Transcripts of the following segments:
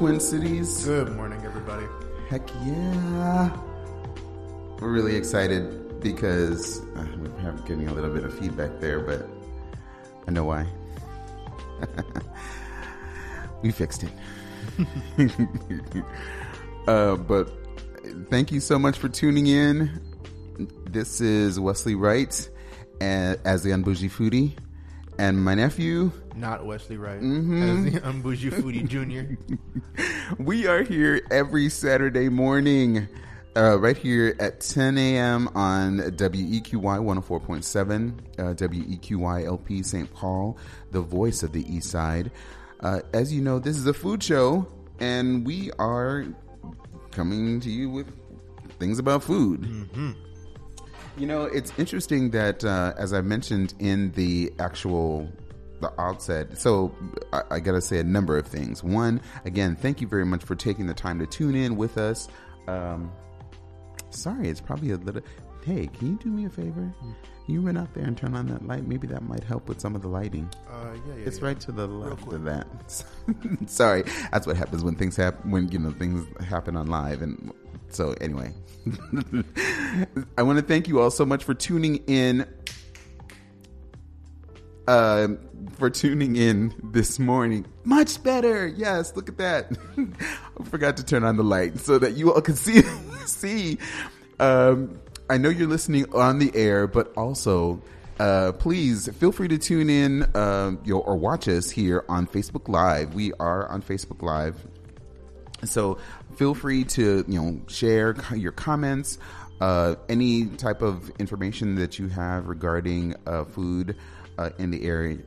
Twin Cities. Good morning, everybody. Heck yeah. We're really excited because uh, we're getting a little bit of feedback there, but I know why. we fixed it. uh, but thank you so much for tuning in. This is Wesley Wright as the Unbougie Foodie, and my nephew. Not Wesley Wright Mm-hmm. as the Unbougie Foodie Jr. We are here every Saturday morning, uh, right here at 10 a.m. on WEQY 104.7, uh, WEQY LP St. Paul, the voice of the East Side. Uh, as you know, this is a food show, and we are coming to you with things about food. You know, it's interesting that, uh, as I mentioned in the actual the outset, so I, I got to say a number of things. One, again, thank you very much for taking the time to tune in with us. Um, sorry, it's probably a little. Hey, can you do me a favor? You run out there and turn on that light. Maybe that might help with some of the lighting. Uh, yeah, yeah, It's yeah. right to the left of that. Sorry, that's what happens when things happen. When you know things happen on live, and so anyway, I want to thank you all so much for tuning in. Uh, for tuning in this morning. Much better. Yes, look at that. I forgot to turn on the light so that you all can see see. Um, I know you're listening on the air, but also uh, please feel free to tune in uh, you know, or watch us here on Facebook Live. We are on Facebook Live. So feel free to you know share your comments, uh, any type of information that you have regarding uh, food uh, in the area,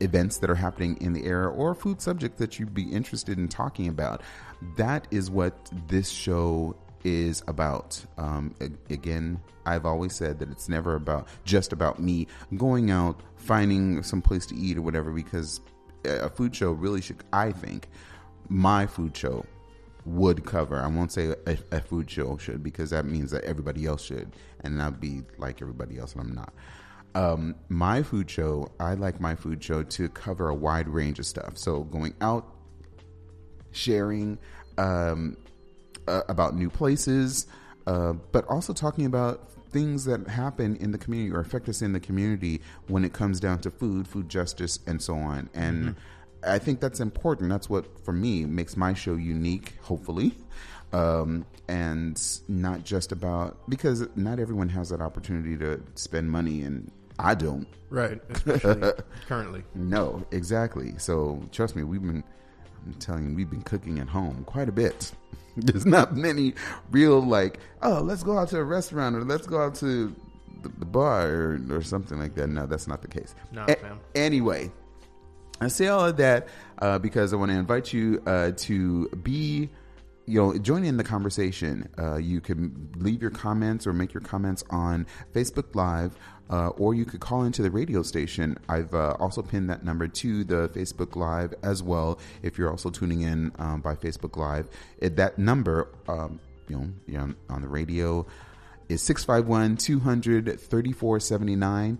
events that are happening in the area, or food subject that you'd be interested in talking about. That is what this show is about. Um, again, I've always said that it's never about just about me going out finding some place to eat or whatever because a food show really should i think my food show would cover i won't say a, a food show should because that means that everybody else should and i'd be like everybody else and i'm not um, my food show i like my food show to cover a wide range of stuff so going out sharing um, uh, about new places, uh, but also talking about things that happen in the community or affect us in the community when it comes down to food, food justice, and so on. And I think that's important. That's what, for me, makes my show unique, hopefully. Um, and not just about because not everyone has that opportunity to spend money, and I don't. Right, especially currently. No, exactly. So trust me, we've been. I'm telling you, we've been cooking at home quite a bit. There's not many real like, oh, let's go out to a restaurant or let's go out to the, the bar or, or something like that. No, that's not the case. Nah, A- fam. Anyway, I say all of that uh, because I want to invite you uh, to be, you know, join in the conversation. Uh, you can leave your comments or make your comments on Facebook Live, uh, or you could call into the radio station. I've uh, also pinned that number to the Facebook Live as well. If you're also tuning in um, by Facebook Live, it, that number, um, you know, you're on, on the radio is 651 200 3479.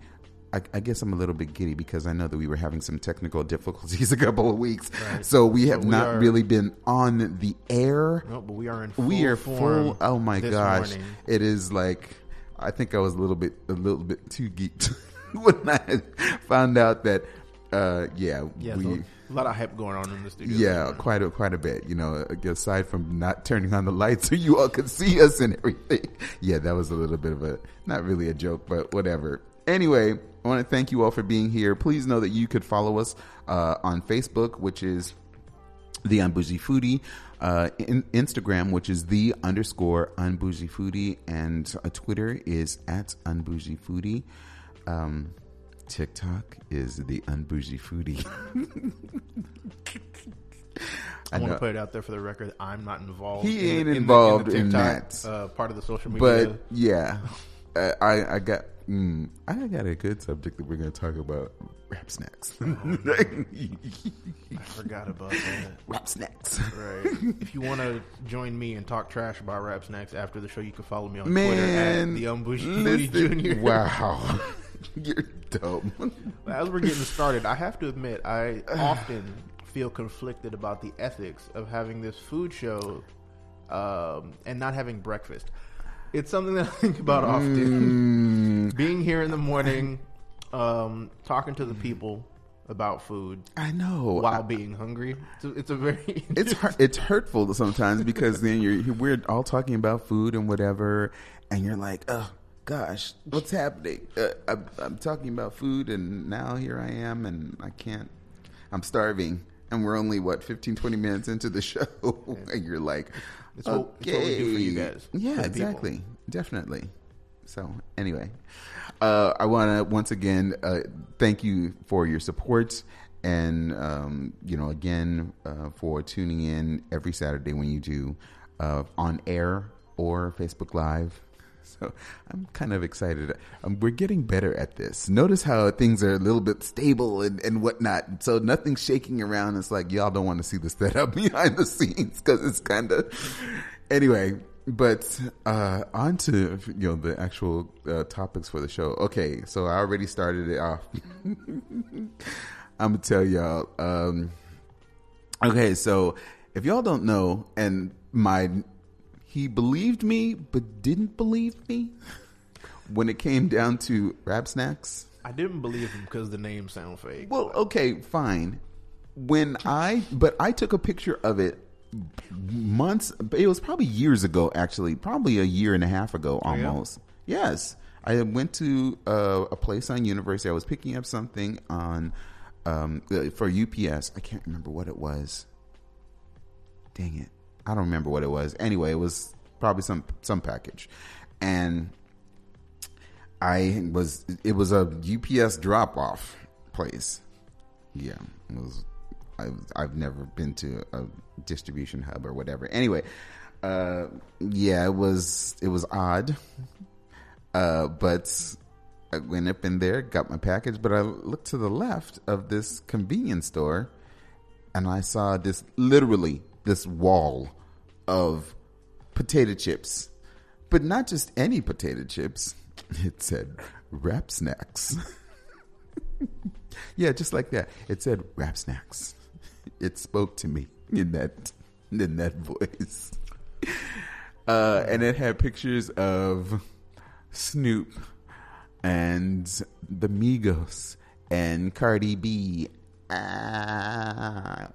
I, I guess I'm a little bit giddy because I know that we were having some technical difficulties a couple of weeks. Right. So we have we not are- really been on the air. No, but we are in full we are full. Oh my gosh. morning. It is like, I think I was a little bit, a little bit too geeked when I found out that, uh, yeah, Yeah, we, so A lot of hype going on in the studio. Yeah, quite a quite a bit. You know, aside from not turning on the lights so you all could see us and everything. Yeah, that was a little bit of a not really a joke, but whatever. Anyway, I want to thank you all for being here. Please know that you could follow us uh, on Facebook, which is the Unbougie Foodie, uh, in Instagram, which is the underscore Unbougie Foodie, and uh, Twitter is at Unbougie Foodie. Um, TikTok is the Unbougie Foodie. I, I want to put it out there for the record. I'm not involved. He ain't the- in the- involved in, the in TikTok, that. Uh, part of the social media. But yeah, uh, I I got mm, I got a good subject that we're going to talk about. Rap snacks. I forgot about that. Rap snacks. Right. if you want to join me and talk trash about Rap Snacks after the show, you can follow me on Man, Twitter at the Foodie Junior. Wow, you're dumb. As we're getting started, I have to admit I often feel conflicted about the ethics of having this food show um, and not having breakfast. It's something that I think about often. Mm, Being here in the morning, um, talking to the people about food I know. while being hungry. It's a, it's a very it's hurt, it's hurtful sometimes because then you're we're all talking about food and whatever, and you're like, oh gosh, what's happening? Uh, I'm, I'm talking about food, and now here I am, and I can't. I'm starving, and we're only what 15, 20 minutes into the show, and you're like, It's what- it's what we do for you okay. guys, Yeah, the people. exactly, definitely. So anyway, uh, I want to once again uh, thank you for your support, and um, you know again uh, for tuning in every Saturday when you do uh, on air or Facebook Live. So I'm kind of excited. Um, we're getting better at this. Notice how things are a little bit stable and, and whatnot. So nothing's shaking around. It's like y'all don't want to see the setup behind the scenes because it's kind of anyway. But uh, on to you know the actual uh, topics for the show. Okay, so I already started it off. I'm gonna tell y'all. Um, okay, so if y'all don't know, and my he believed me but didn't believe me when it came down to rap snacks. I didn't believe him because the name sound fake. Well, okay, fine. When I, but I took a picture of it months. It was probably years ago, actually, probably a year and a half ago, Oh, yeah? almost. Yes, I went to uh, a place on University. I was picking up something on um, uh, for UPS. I can't remember what it was. Dang it, I don't remember what it was. Anyway, it was probably some some package, and I was it was a UPS drop off place. Yeah, it was. I, I've never been to a distribution hub or whatever. Anyway, uh, yeah, it was it was odd, uh, but I went up in there, got my package. But I looked to the left of this convenience store, and I saw this literally this wall of potato chips, but not just any potato chips. It said Rap Snacks. yeah, just like that. It said Rap Snacks. It spoke to me in that in that voice. Uh, and it had pictures of Snoop and the Migos and Cardi B. Ah.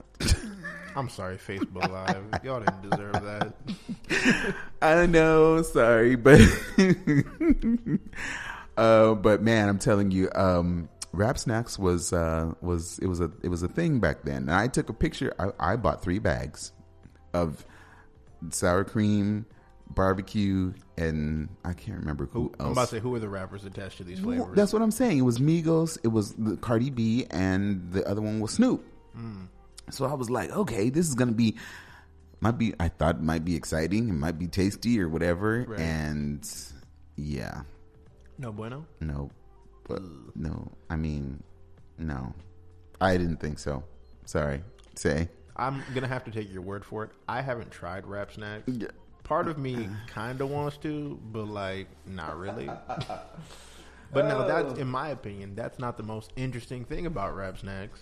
I'm sorry, Facebook Live. Y'all didn't deserve that. I know, sorry, but uh, but man, I'm telling you, um, Rap Snacks was uh, was it was a it was a thing back then. And I took a picture. I, I bought three bags of sour cream, barbecue, and I can't remember who Who, I'm about to say, who are the rappers attached to these flavors? That's what I'm saying. It was Migos, it was the Cardi B, and the other one was Snoop. Hmm. So I was like, okay, this is gonna be might be. I thought might be exciting. It might be tasty or whatever. Right. And yeah, no bueno. no, but no. I mean, no, I didn't think so. Sorry. Say. I'm gonna have to take your word for it. I haven't tried Rap Snacks. Yeah. Part of me kind of wants to, but like, not really. but no, that's oh. in my opinion, that's not the most interesting thing about Rap Snacks.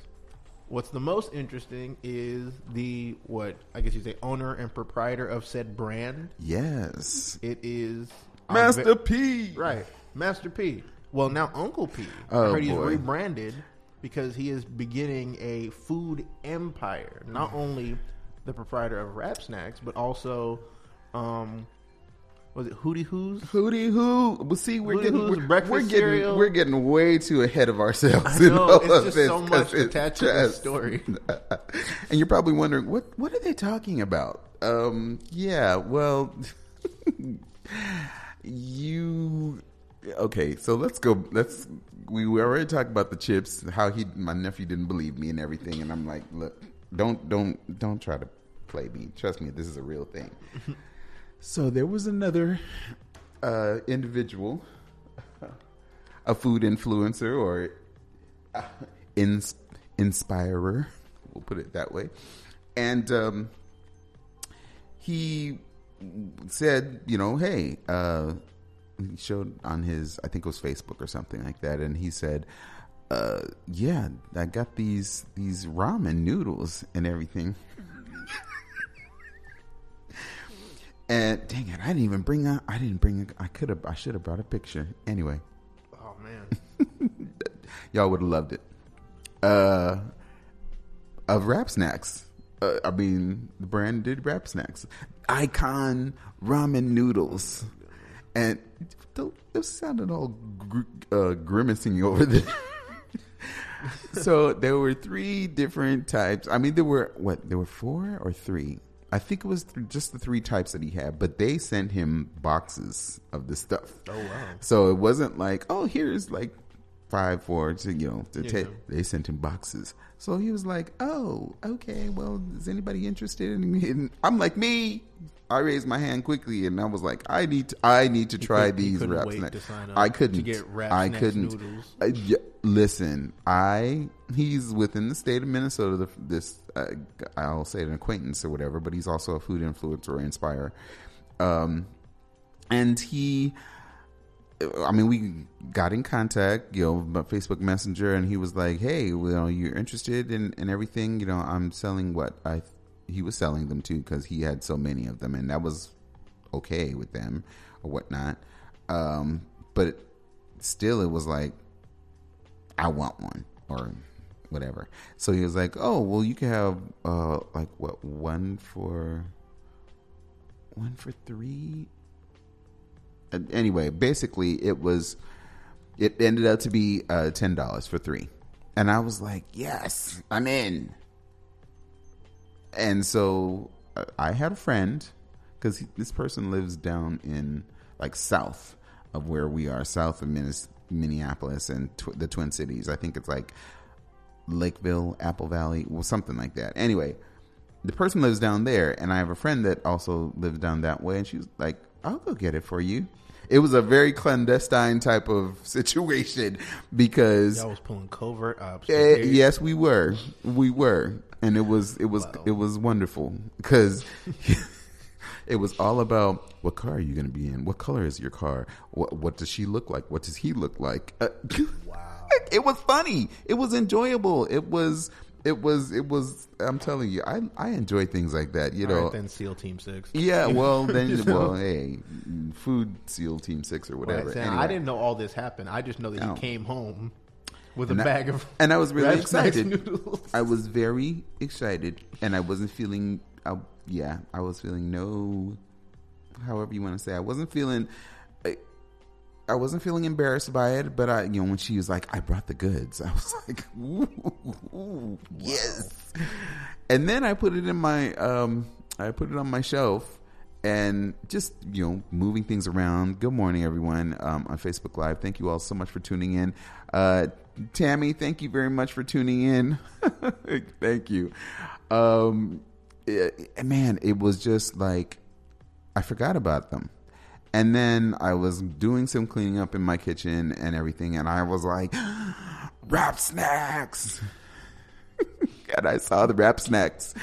What's the most interesting is the what I guess you say owner and proprietor of said brand. Yes. It is Master P. Right, Master P. Well, now Uncle P. Oh, I heard he's boy. rebranded because he is beginning a food empire. Not only the proprietor of Rap Snacks, but also, um, was it Hootie Who's? Hootie Who? Well, see, we're Hootie getting we're, breakfast we're getting cereal. we're getting way too ahead of ourselves. I know, it's just this, so much attached to the story. and you're probably wondering what what are they talking about? Um, yeah, well, you okay? So let's go. Let's we we already talked about the chips. How he my nephew didn't believe me and everything, and I'm like, look, don't don't don't try to play me. Trust me, this is a real thing. So there was another uh, individual, a food influencer or uh, ins- inspirer. We'll put it that way. And um, he said, you know, hey, uh, he showed on his, I think it was Facebook or something like that, and he said, uh, yeah, I got these these ramen noodles and everything. And dang it, I didn't even bring a, I didn't bring a, I could have, I should have brought a picture. Anyway, Oh man, y'all would have loved it. Uh, of Rap Snacks. Uh, I mean, the brand did Rap Snacks. Icon ramen noodles. And th- it sounded all gr- uh, grimacing over there. so there were three different types. I mean, there were, what, there were four or three? I think it was th- just the three types that he had, but they sent him boxes of the stuff. Oh, wow. So it wasn't like, oh, here's like five, four, to, you know, to Yeah. take. They sent him boxes. So he was like, oh, okay, well, is anybody interested in me? And I'm like, me. I raised my hand quickly and I was like, I need to, I need to try these couldn't rap wait snacks. to sign up I couldn't I couldn't. noodles. Uh, yeah, listen, I he's within the state of Minnesota. The, this uh, I'll say an acquaintance or whatever, but he's also a food influencer or inspire. Um, and he, I mean, we got in contact, you know, Facebook Messenger, and he was like, "Hey, know, you're interested in, in everything? You know, I'm selling what I." He was selling them too because he had so many of them, and that was okay with them or whatnot. Um, but still, it was like, I want one or whatever. So he was like, "Oh, well, you can have uh, like what one for one for three anyway, basically, it was it ended up to be uh, ten dollars for three, and I was like, "Yes, I'm in." And so I had a friend because this person lives down in like south of where we are, south of Minneapolis and tw- the Twin Cities. I think it's like Lakeville, Apple Valley, well, something like that. Anyway, the person lives down there, and I have a friend that also lives down that way, and she's like, "I'll go get it for you." It was a very clandestine type of situation because Y'all was pulling covert ops. Okay? yes, we were, we were, and it was it was Wow. it was wonderful because it was all about what car are you going to be in, what color is your car, what what does she look like, what does he look like. Uh, Wow. it was funny, it was enjoyable, it was it was it was. I'm telling you, I I enjoy things like that. You know, right, then SEAL Team Six. yeah. Well, then, You know? well, hey, food seal team six or whatever. saying, Anyway. I didn't know all this happened. I just know that No. he came home with And a I- bag of and I was really excited. I was very excited, and I wasn't feeling. I, yeah, I was feeling no. However you want to say, I wasn't feeling. I, wasn't feeling embarrassed by it, but I, you know, when she was like, "I brought the goods," I was like, ooh, ooh, "Yes!" And then I put it in my, um, I put it on my shelf, and just you know, moving things around. Good morning, everyone, um, on Facebook Live. Thank you all so much for tuning in. Uh, Tammy, thank you very much for tuning in. thank you. Um, it- man, it was just like I forgot about them. And then I was doing some cleaning up in my kitchen and everything, and I was like, "Rap snacks!" and I saw the rap snacks.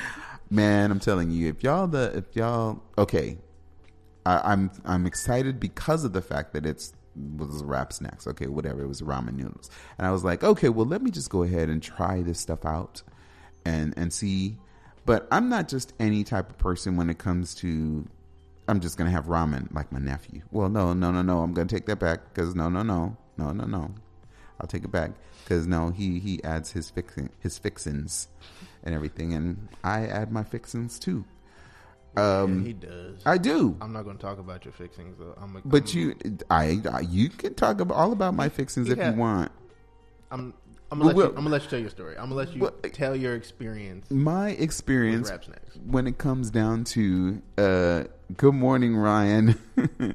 Man, I'm telling you, if y'all the if y'all okay, I, I'm I'm excited because of the fact that it's was rap snacks. Okay, whatever. It was ramen noodles, and I was like, okay, well, let me just go ahead and try this stuff out, and and see. But I'm not just any type of person when it comes to. I'm just gonna have ramen like my nephew. Well, no, no, no, no. I'm gonna take that back because no, no, no, no, no, no. I'll take it back because no, he he adds his fixin his fixins and everything, and I add my fixins too. Um, Yeah, he does. I do. I'm not going to talk about your fixings though. I'm. A, But I'm, you, I, I, you can talk about all about my fixings if Yeah. you want. I'm. I'm gonna, let Well, you, I'm gonna let you tell your story. I'm gonna let you well, tell your experience My experience when it comes down to uh, good morning, Ryan.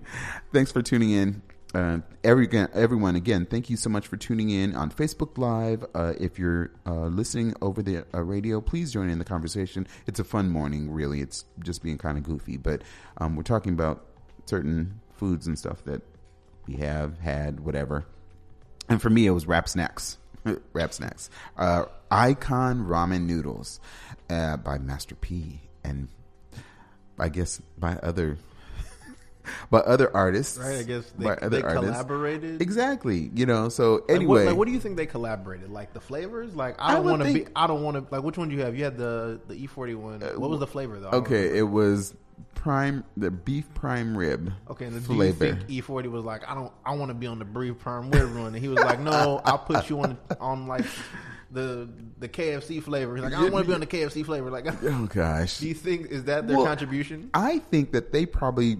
Thanks for tuning in. Uh, every, everyone, again, thank you so much for tuning in on Facebook Live. Uh, if you're uh, listening over the uh, radio, please join in the conversation. It's a fun morning, really. It's just being kind of goofy, but um, we're talking about certain foods and stuff that we have had, whatever. And for me, it was Rap Snacks. Rap Snacks. Uh, Icon Ramen Noodles uh, by Master P. And I guess by other by other artists. Right. I guess they, by they collaborated. Exactly. You know, so Like, anyway. what, like, what do you think they collaborated? Like the flavors? Like I don't want to think- be. I don't want to. Like which one do you have? You had the the E-40 one. Uh, what was the flavor though? Okay, it was prime the beef prime rib. Okay, and do flavor. you think E-40 was like, I don't, I want to be on the brief prime rib run, and he was like, No, I'll put you on on like the the KFC flavor. He's like, I don't want to be on the KFC flavor. Like, Oh gosh. do you think is that their Well, contribution? I think that they probably,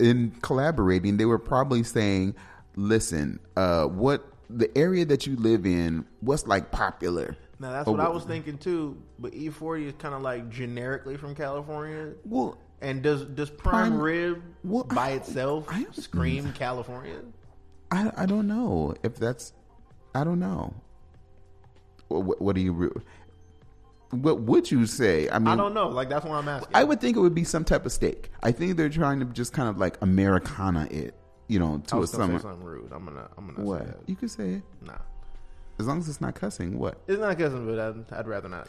in collaborating, they were probably saying, "Listen, uh, what the area that you live in, what's like popular." Now that's Oh, what I was thinking too. But E-40 is kind of like generically from California. Well, And does does prime, Prime- rib Well, by I- itself I- scream California? I I don't know if that's, I don't know. What, what do you? re- What would you say? I mean, I don't know. Like that's what I'm asking. I would think it would be some type of steak. I think they're trying to just kind of like Americana it, you know, to a was gonna summer. say something rude. I'm gonna I'm gonna say What that. you could say it Nah. as long as it's not cussing. What? It's not cussing, but I'd, I'd rather not.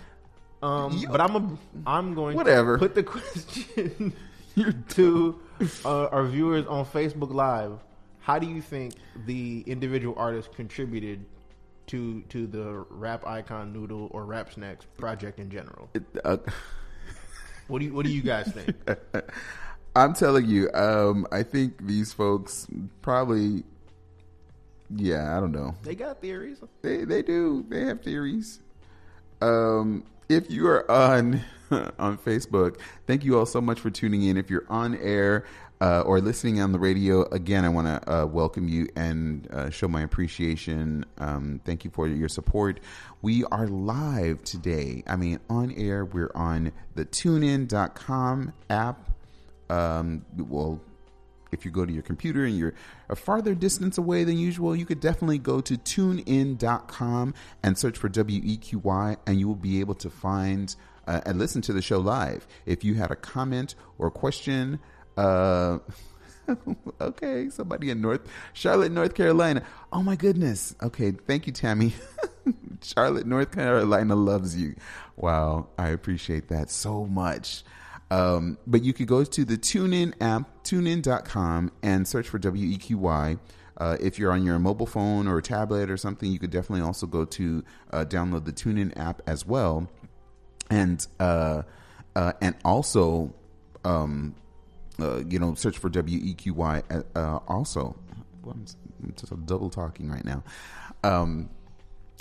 Um, You- but I'm a, I'm going Whatever. to put the question to uh, our viewers on Facebook Live. How do you think the individual artists contributed to to the rap icon noodle or rap snacks project in general? Uh, What do you What do you guys think? I'm telling you, um, I think these folks probably, yeah, I don't know. they got theories. They they do. They have theories. Um, if you are on on Facebook, thank you all so much for tuning in. If you're on air uh, or listening on the radio, again, I want to uh, welcome you and uh, show my appreciation. Um, thank you for your support. We are live today. I mean, on air. We're on the TuneIn.com app. Um, well, if you go to your computer and you're a farther distance away than usual, you could definitely go to tunein.com and search for WEQY, and you will be able to find uh, and listen to the show live. If you had a comment or question, uh, okay, somebody in North Charlotte, North Carolina. Oh my goodness. Okay, thank you, Tammy. Charlotte, North Carolina loves you. Wow, I appreciate that so much. Um, but you could go to the TuneIn app, tunein.com, and search for WEQY. Uh, if you're on your mobile phone or tablet or something, you could definitely also go to uh, download the TuneIn app as well, and uh, uh, and also, um, uh, you know, search for WEQY uh, also. Well, I'm, double talking right now. Um,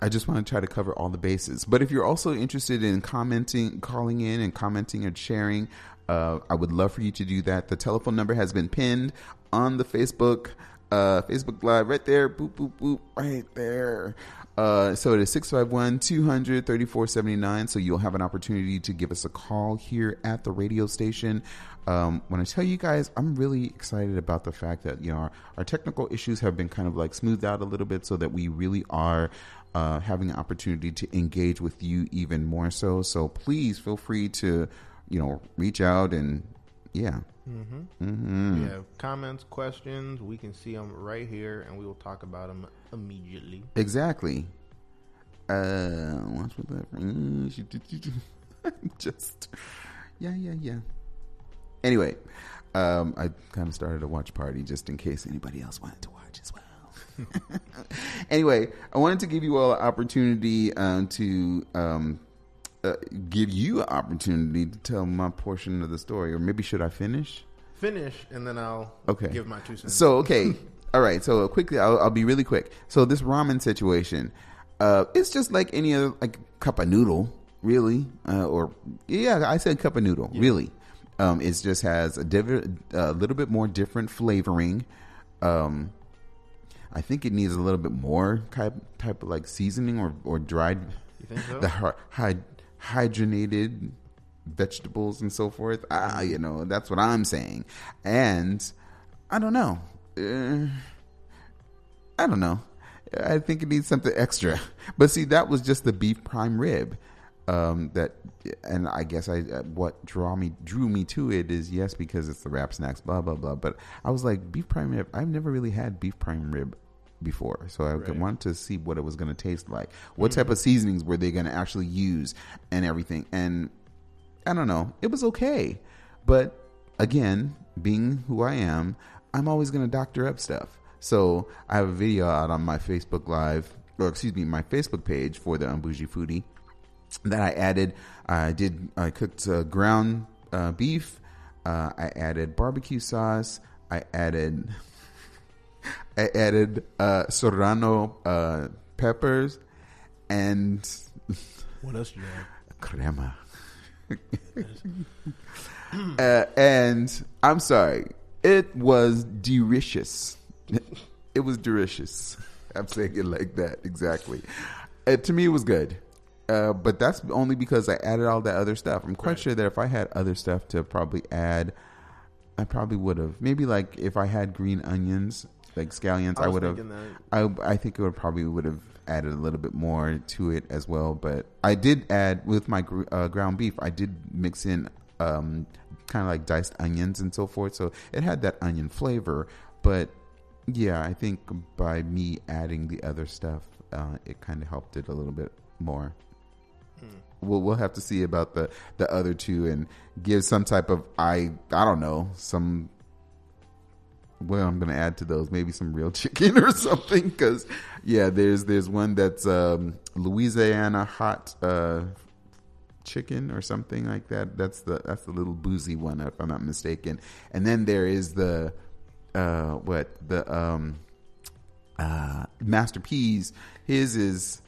I just want to try to cover all the bases. But if you're also interested in commenting, calling in and commenting and sharing, uh, I would love for you to do that. The telephone number has been pinned on the Facebook, uh, Facebook Live right there. Boop, boop, boop, right there. Uh, so it is 651 200 3479. So you'll have an opportunity to give us a call here at the radio station. Um, when I tell you guys, I'm really excited about the fact that, you know, our, our technical issues have been kind of like smoothed out a little bit so that we really are uh, having an opportunity to engage with you even more so. So please feel free to, you know, reach out and yeah. We have comments, questions. We can see them right here, and we will talk about them immediately. Exactly. Uh, what's with that? She did- she did- Just, yeah, yeah, yeah. Anyway, um, I kind of started a watch party just in case anybody else wanted to watch as well. anyway, I wanted to give you all an opportunity um, to um, uh, give you an opportunity to tell my portion of the story, or maybe should I finish? Finish, and then I'll Okay. give my two cents. So okay, All right, so quickly, I'll, I'll be really quick. So this ramen situation, uh, it's just like any other like cup of noodle, really, uh, or yeah, I said cup of noodle, really. Um, it just has a div- a little bit more different flavoring. Um, I think it needs a little bit more type type of like seasoning or or dried You think so? the hy- hy- hydrogenated vegetables and so forth. Ah, you know, that's what I'm saying. And I don't know. Uh, I don't know. I think it needs something extra. But see, that was just the beef prime rib. Um, that and I guess I uh, what draw me drew me to it is yes because it's the Rap Snacks blah blah blah. But I was like beef prime rib. I've never really had beef prime rib before, so I Right. wanted to see what it was going to taste like. What type of seasonings were they going to actually use and everything? And I don't know. It was okay, but again, being who I am, I'm always going to doctor up stuff. So I have a video out on my Facebook Live, or excuse me, my Facebook page for the Unbougie Foodie that I added. I did. I cooked uh, ground uh, beef. Uh, I added barbecue sauce. I added. I added uh, serrano uh, peppers and What else you have? crema. uh, and I'm sorry, it was delicious. It was delicious. I'm saying it like that exactly. Uh, to me, it was good. Uh, but that's only because I added all that other stuff. I'm quite Right. sure that if I had other stuff to probably add, I probably would have. Maybe like if I had green onions, like scallions, I, was would have. I I think it would probably would have added a little bit more to it as well. But I did add with my gr- uh, ground beef. I did mix in um, kind of like diced onions and so forth. So it had that onion flavor. But yeah, I think by me adding the other stuff, uh, it kind of helped it a little bit more. We'll we'll have to see about the the other two and give some type of I I don't know some well, I'm going to add to those maybe some real chicken or something because yeah, there's there's one that's um, Louisiana hot uh, chicken or something like that. That's the that's the Lil Boosie one if I'm not mistaken. And then there is the uh, what the um, uh, Master P's. His is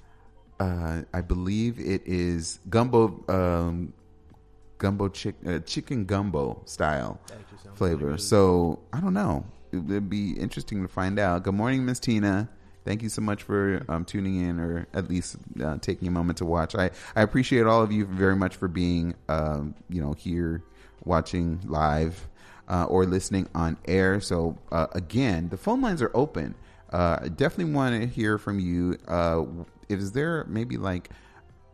uh, I believe it is gumbo um, gumbo chick uh, chicken gumbo style That actually sounds flavor. So I don't know. It would be interesting to find out. Good morning, Miss Tina. Thank you so much for um, tuning in, or at least uh, taking a moment to watch. I, I appreciate all of you very much for being, um, you know, here watching live uh, or listening on air. So uh, again, the phone lines are open. Uh, I definitely want to hear from you. Uh, is there maybe like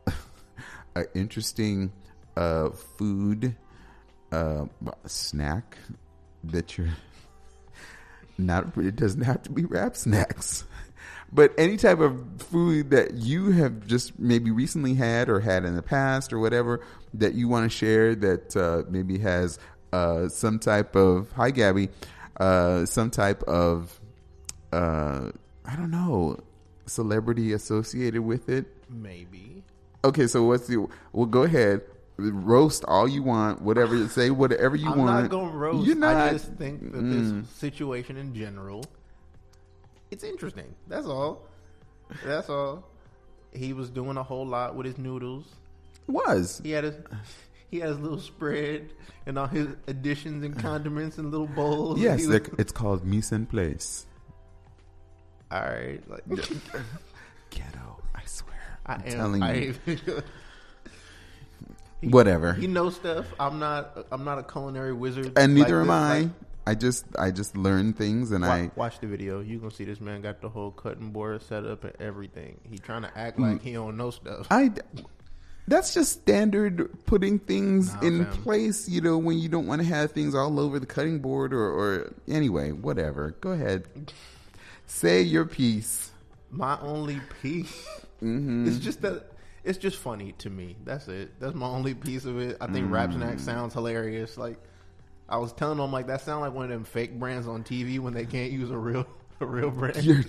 an interesting uh, food snack that you're not it doesn't have to be Rap Snacks. But any type of food that you have just maybe recently had or had in the past or whatever that you want to share that uh, maybe has uh, some type of hi gabby uh, some type of uh, i don't know celebrity associated with it? Maybe. okay so what's the well go ahead roast all you want whatever say whatever you I'm want not going to roast. You're not- I just think that Mm. this situation in general, it's interesting. That's all. That's all. He was doing a whole lot with his noodles. was He had his he had his little spread and all his additions and condiments and little bowls. Yes, was- it's called mise en place. all right. Like, Ghetto, I swear. I I'm am. telling I, you. Whatever. He knows stuff. I'm not. I'm not a culinary wizard. And neither like am I. Like, I just I just learn things and I Watch, watch the video. You gonna see this man got the whole cutting board set up and everything. He trying to act like he don't know stuff. I that's just standard putting things Nah, in fam. place, you know, when you don't want to have things all over the cutting board or, or anyway, whatever. Go ahead. Say your piece. My only piece. Mm-hmm. It's just that it's just funny to me. That's it. That's my only piece of it. I think Mm. sounds hilarious. Like I was telling them, like that sound like one of them fake brands on TV when they can't use a real a real brand. You're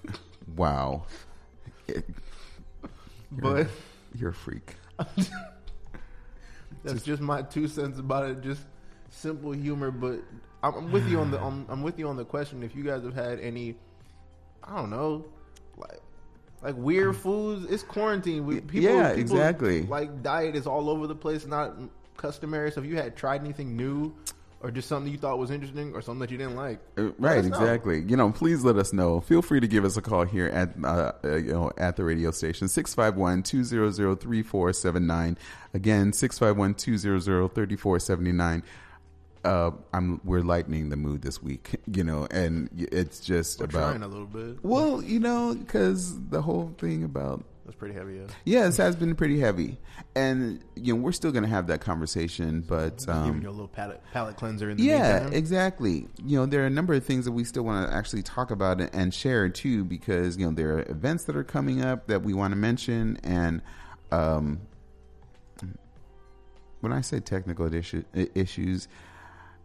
wow. It- but you're a freak. that's just my two cents about it. Just simple humor, but I'm, I'm with you on the I'm, I'm with you on the question. If you guys have had any, I don't know, like like weird foods. It's quarantine. We, people, Yeah, people, exactly. Like diet is all over the place, not customary. So if you had tried anything new, or just something you thought was interesting, or something that you didn't like, Uh, Right, exactly. You know, please let us know. Feel free to give us a call here at uh, uh, you know at the radio station 651-200-3479. Again, 651-200-3479. Uh, I'm we're lightening the mood this week, you know, and it's just We're about trying a little bit. well, you know, because the whole thing about That's pretty heavy. Yeah. yeah, this has been pretty heavy, and you know we're still going to have that conversation, but Giving um, you a little palate palate cleanser in the yeah, meantime. exactly. You know, there are a number of things that we still want to actually talk about and- and share too, because you know there are events that are coming up that we want to mention, and um, when I say technical issues,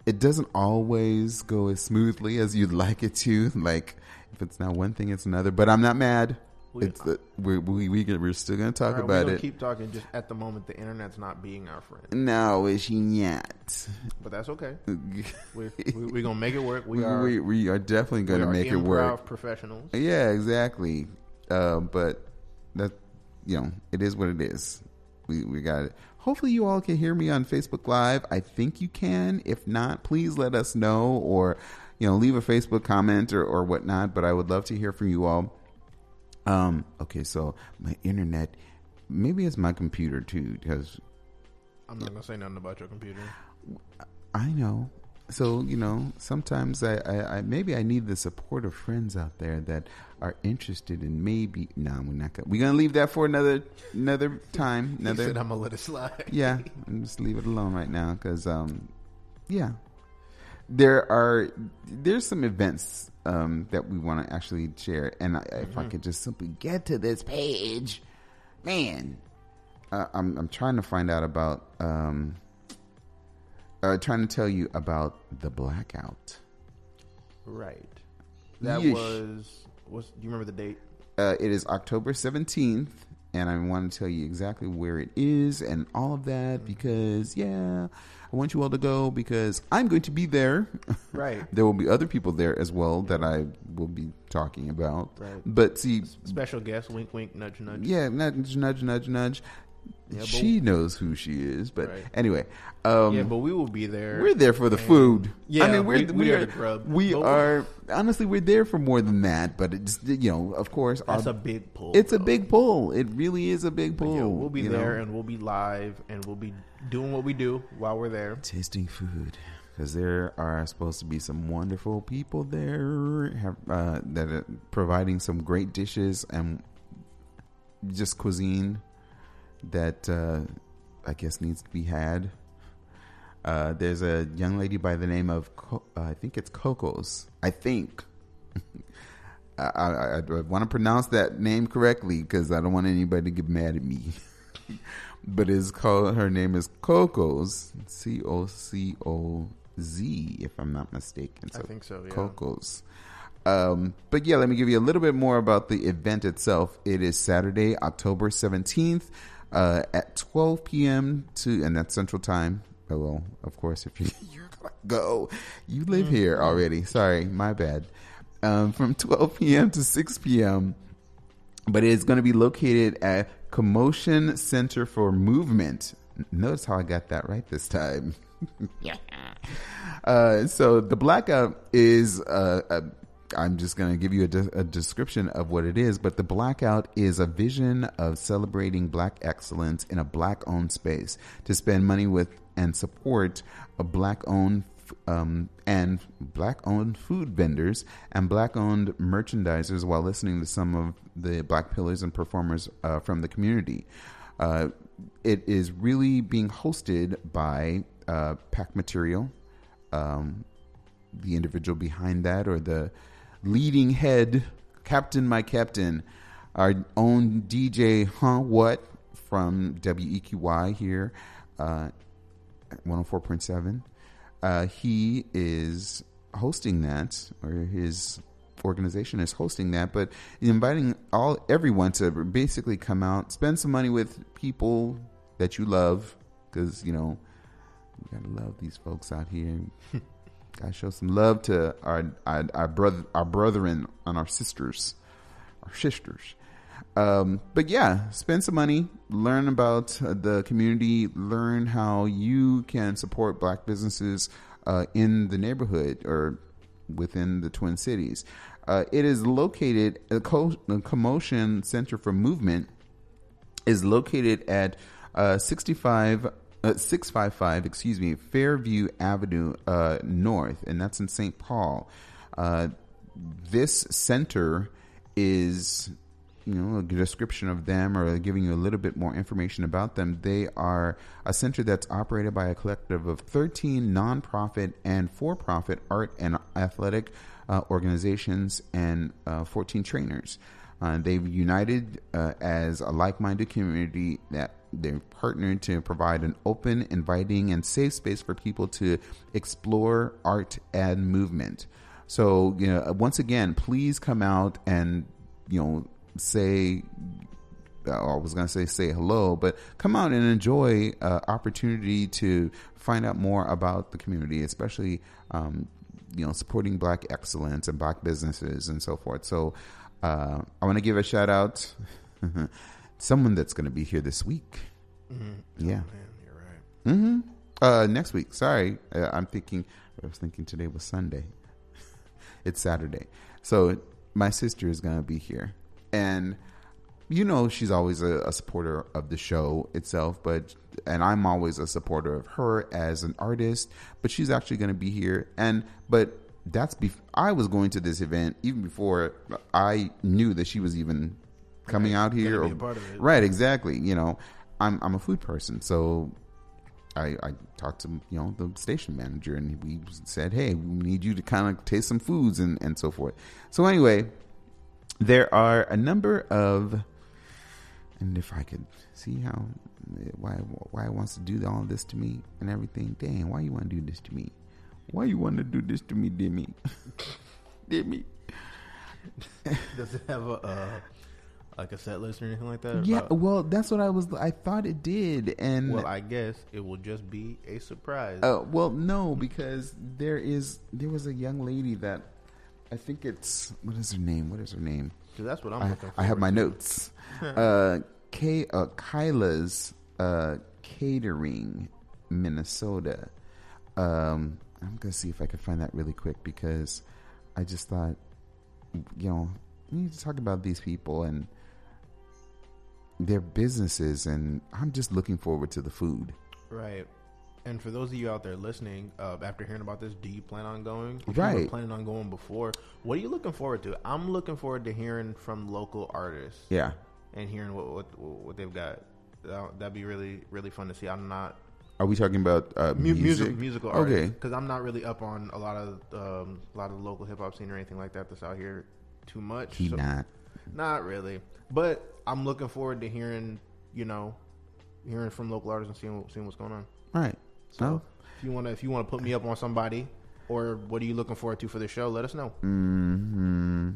it doesn't always go as smoothly as you'd like it to. Like if it's not one thing, it's another. But I'm not mad. We- it's the, we we we we're still going to talk right, about we're gonna it. Keep talking. Just at the moment, the internet's not being our friend, no, she not? but that's okay. We're, we, we're gonna make it work. We we, are. we, we are definitely going to make it work. Professionals. Yeah, exactly. Uh, but that you know, it is what it is. We we got it. Hopefully, you all can hear me on Facebook Live. I think you can. If not, please let us know or you know leave a Facebook comment or or whatnot. But I would love to hear from you all. Um. Okay, so my internet, maybe it's my computer too, because I'm not gonna say nothing about your computer. I know. So you know, sometimes I, I, I maybe I need the support of friends out there that are interested in maybe. No, we're not gonna. We're gonna leave that for another another time. He said Another. I'm gonna let it slide. yeah, and just leave it alone right now because um, yeah, there are there's some events um that we want to actually share, and I, if I could just simply get to this page, man, uh, I'm I'm trying to find out about um, uh, trying to tell you about the blackout. Right. That Yeesh. was. Was do you remember the date? Uh, it is October 17th, and I want to tell you exactly where it is and all of that because, yeah, I want you all to go because I'm going to be there. Right. there will be other people there as well that I will be talking about. Right. But see, Special guest. Wink, wink. Nudge, nudge. yeah, nudge, nudge, nudge, nudge. Yeah, she knows who she is. But Right. anyway, um, yeah, but we will be there. we're there for the food. Yeah, I mean, we're, we- we we are are the grub. We But we- are honestly, we're there for more than that. But it's you know, of course, That's our- a big pull. it's a big pull. It really is a big pull. yeah, we'll be there know? and we'll be live and we'll be doing what we do while we're there. tasting food because there are supposed to be some wonderful people there have, uh, that are providing some great dishes and just cuisine that uh, I guess needs to be had. Uh, there's a young lady by the name of Co- uh, I think it's Coco's. I think. I, I, I, I want to pronounce that name correctly because I don't want anybody to get mad at me. but it's called her name is Coco's C O C O Z if I'm not mistaken. I think so, yeah. Coco's. Um, but yeah, let me give you a little bit more about the event itself. It is Saturday, October 17th, uh, at 12 p.m. to, and that's Central Time. Oh, well, of course, if you, you're gonna go, you live here already. Sorry, my bad. Um, from 12 p.m. to 6 p.m. But it's going to be located at Commotion Center for Movement. Notice how I got that right this time. yeah. Uh, so the blackout is uh, a I'm just going to give you a, de- a description of what it is, but the blackout is a vision of celebrating black excellence in a black owned space to spend money with and support a black owned um, and black owned food vendors and black owned merchandisers while listening to some of the black pillars and performers uh, from the community. Uh, it is really being hosted by uh, Pack Material, um, the individual behind that, or the leading head, Captain, my Captain, our own DJ, huh? What from WEQY here, uh, 104.7. Uh, he is hosting that, or his organization is hosting that, but inviting all everyone to basically come out, spend some money with people that you love, because you know We gotta love these folks out here. gotta show some love to our our, our brother, our brethren, and our sisters, our sisters. Um, but yeah, spend some money, learn about uh, the community, learn how you can support black businesses uh, in the neighborhood or within the Twin Cities. Uh, it is located, the, Co- the Commotion Center for Movement is located at uh, 65. Uh, 655, excuse me, Fairview Avenue uh, North, and that's in St. Paul. Uh, this center is you know, a description of them or giving you a little bit more information about them, they are a center that's operated by a collective of 13 nonprofit and for profit art and athletic uh, organizations and uh, 14 trainers. Uh, they've united as a like minded community that they've partnered to provide an open, inviting, and safe space for people to explore art and movement. So, you know, once again, please come out and, you know, say I was going to say say hello, but come out and enjoy uh, opportunity to find out more about the community, especially um, you know supporting Black excellence and Black businesses and so forth. So uh, I want to give a shout out someone that's going to be here this week. Mm-hmm. Yeah, oh, man, you're right. Mm-hmm. Uh, next week. Sorry, uh, I'm thinking. I was thinking today was Sunday. it's Saturday, so my sister is going to be here and you know she's always a, a, supporter of the show itself but and i'm always a supporter of her as an artist but she's actually going to be here and but that's bef- i was going to this event even before i knew that she was even coming right. out here or, right exactly you know i'm i'm a food person so I, I talked to you know the station manager and we said hey we need you to kind of taste some foods and, and so forth so anyway there are a number of, and if I could see how why why it wants to do all this to me and everything. Dang, why you want to do this to me? Why you want to do this to me, Demi? Demi. Does it have a uh, like a set list or anything like that? Yeah, about? well, that's what I was. I thought it did, and well, I guess it will just be a surprise. Oh uh, well, no, because there is there was a young lady that I think it's what is her name? What is her name? Because that's what I'm I, looking for. I have my notes. uh, K, uh, Kyla's uh, Catering, Minnesota. Um, I'm gonna see if I can find that really quick because I just thought, you know, we need to talk about these people and their businesses, and I'm just looking forward to the food. Right. And for those of you out there listening, uh, after hearing about this, do you plan on going? If right. You planning on going before. What are you looking forward to? I'm looking forward to hearing from local artists. Yeah. And hearing what what, what they've got. That'd be really really fun to see. I'm not. Are we talking about uh, music? music? musical artists? Okay. Because I'm not really up on a lot of um, a lot of the local hip hop scene or anything like that that's out here too much. He so, not. Not really. But I'm looking forward to hearing you know hearing from local artists and seeing seeing what's going on. Right. So no. if you want to, if you want to put me up on somebody, or what are you looking forward to for the show? Let us know. Hmm.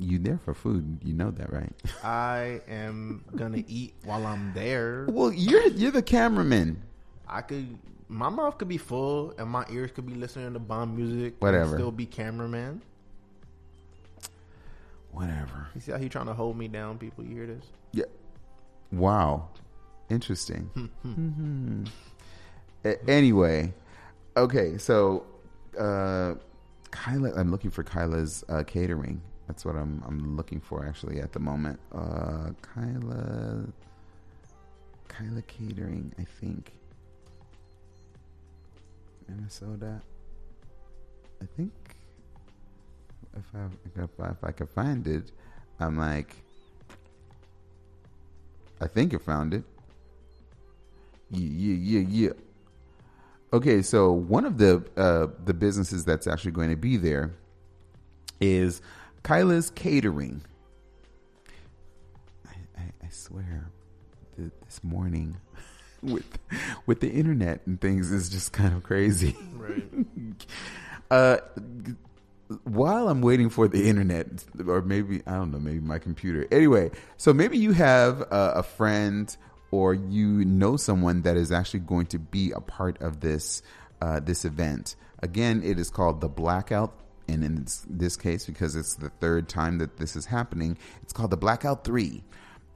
You there for food? You know that, right? I am gonna eat while I'm there. Well, you're you're the cameraman. I could. My mouth could be full, and my ears could be listening to bomb music. Whatever. still be cameraman. Whatever. You see how he trying to hold me down? People, you hear this? Yeah. Wow. Interesting. mm-hmm anyway, okay, so uh, Kyla, I'm looking for Kyla's uh, catering. That's what I'm I'm looking for actually at the moment. Uh, Kyla, Kyla Catering, I think. Minnesota. I think if I if I, could find it, I'm like, I think I found it. Yeah, yeah, yeah, yeah. Okay, so one of the uh, the businesses that's actually going to be there is Kyla's Catering. I, I, I swear, the, this morning with with the internet and things is just kind of crazy. Right. uh, while I'm waiting for the internet, or maybe I don't know, maybe my computer. Anyway, so maybe you have a friend or you know someone that is actually going to be a part of this uh, this event. Again, it is called the Blackout, and in this, case, because it's the third time that this is happening, it's called the Blackout Three.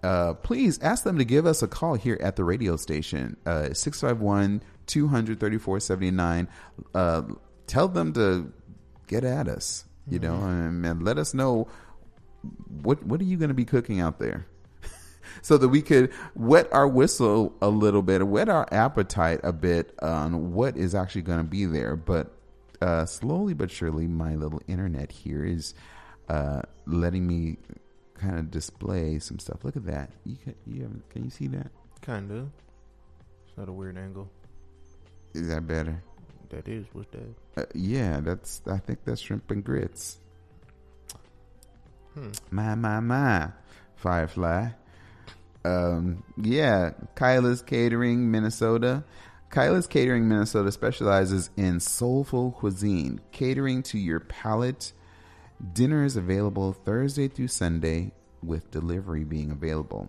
Uh, please ask them to give us a call here at the radio station, uh, 651 200 3479. Uh, tell them to get at us, you know, and, and let us know what what are you going to be cooking out there so that we could wet our whistle a little bit, whet our appetite a bit on what is actually going to be there. But uh, slowly but surely, my little internet here is uh, letting me kind of display some stuff. Look at that. You can, you have, can you see that? Kind of. It's not a weird angle. Is that better? That is. What's that? Uh, yeah, that's. I think that's shrimp and grits. Hmm. My my my, Firefly. Um, yeah, Kyla's Catering, Minnesota. Kyla's Catering, Minnesota specializes in soulful cuisine, catering to your palate. Dinner is available Thursday through Sunday, with delivery being available.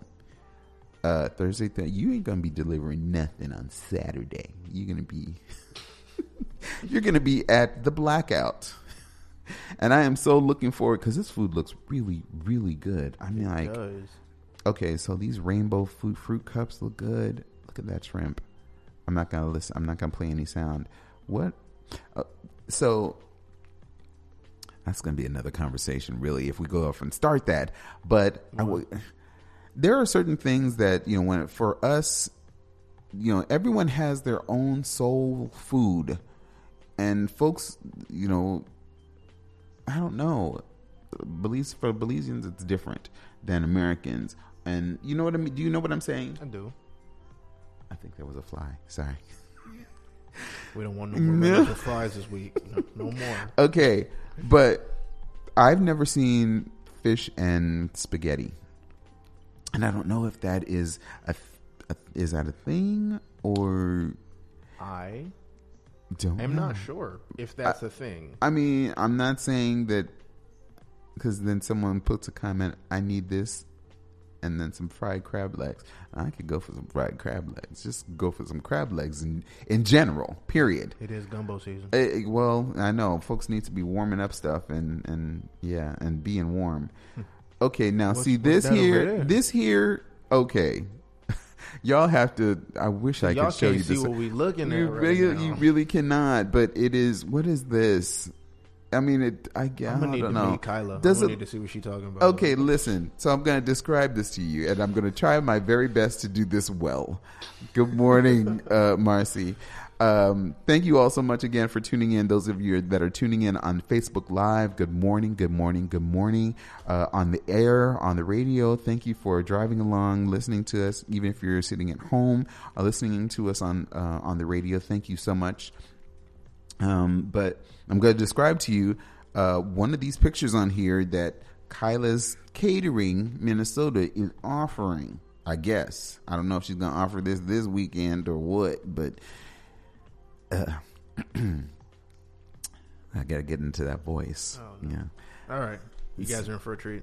Uh, Thursday, th- you ain't gonna be delivering nothing on Saturday. You're gonna be, you're gonna be at the blackout and I am so looking forward because this food looks really, really good. I mean, like, does. okay, so these rainbow fruit fruit cups look good. Look at that shrimp. I'm not gonna listen. I'm not gonna play any sound. What? Uh, so that's gonna be another conversation, really, if we go off and start that. But I there are certain things that you know when for us, you know, everyone has their own soul food, and folks, you know, I don't know. Belize for Belizeans, it's different than Americans, and you know what I mean. Do you know what I'm saying? I do. I think there was a fly. Sorry. We don't want no more No. flies this week. No, no more. Okay, but I've never seen fish and spaghetti, and I don't know if that is a, a is that a thing or I don't. I'm know. not sure if that's a thing. I mean, I'm not saying that because then someone puts a comment, I need this, and then some fried crab legs. I could go for some fried crab legs. Just go for some crab legs in, in general, period. It is gumbo season. Eh, well, I know folks need to be warming up stuff and, and yeah, and being warm. Okay, now What's- see what's this here, this here, okay. Y'all have to. I wish I Y'all could show you see this. what we looking You at right really, now. you really cannot. But it is. What is this? I mean, it. I, I I'm gonna need don't to know. meet Kyla. Does I'm it- need to see what she's talking about. Okay, listen. So I'm going to describe this to you, and I'm going to try my very best to do this well. Good morning, uh, Marcy. Um, thank you all so much again for tuning in. Those of you that are tuning in on Facebook Live, good morning, good morning, good morning. Uh, on the air, on the radio, thank you for driving along, listening to us, even if you're sitting at home or listening to us on uh, on the radio. Thank you so much. Um, but I'm going to describe to you uh, one of these pictures on here that Kyla's Catering Minnesota is offering. I guess I don't know if she's going to offer this this weekend or what, but uh, I got to get into that voice. Oh, no. Yeah, All right, you guys are in for a treat.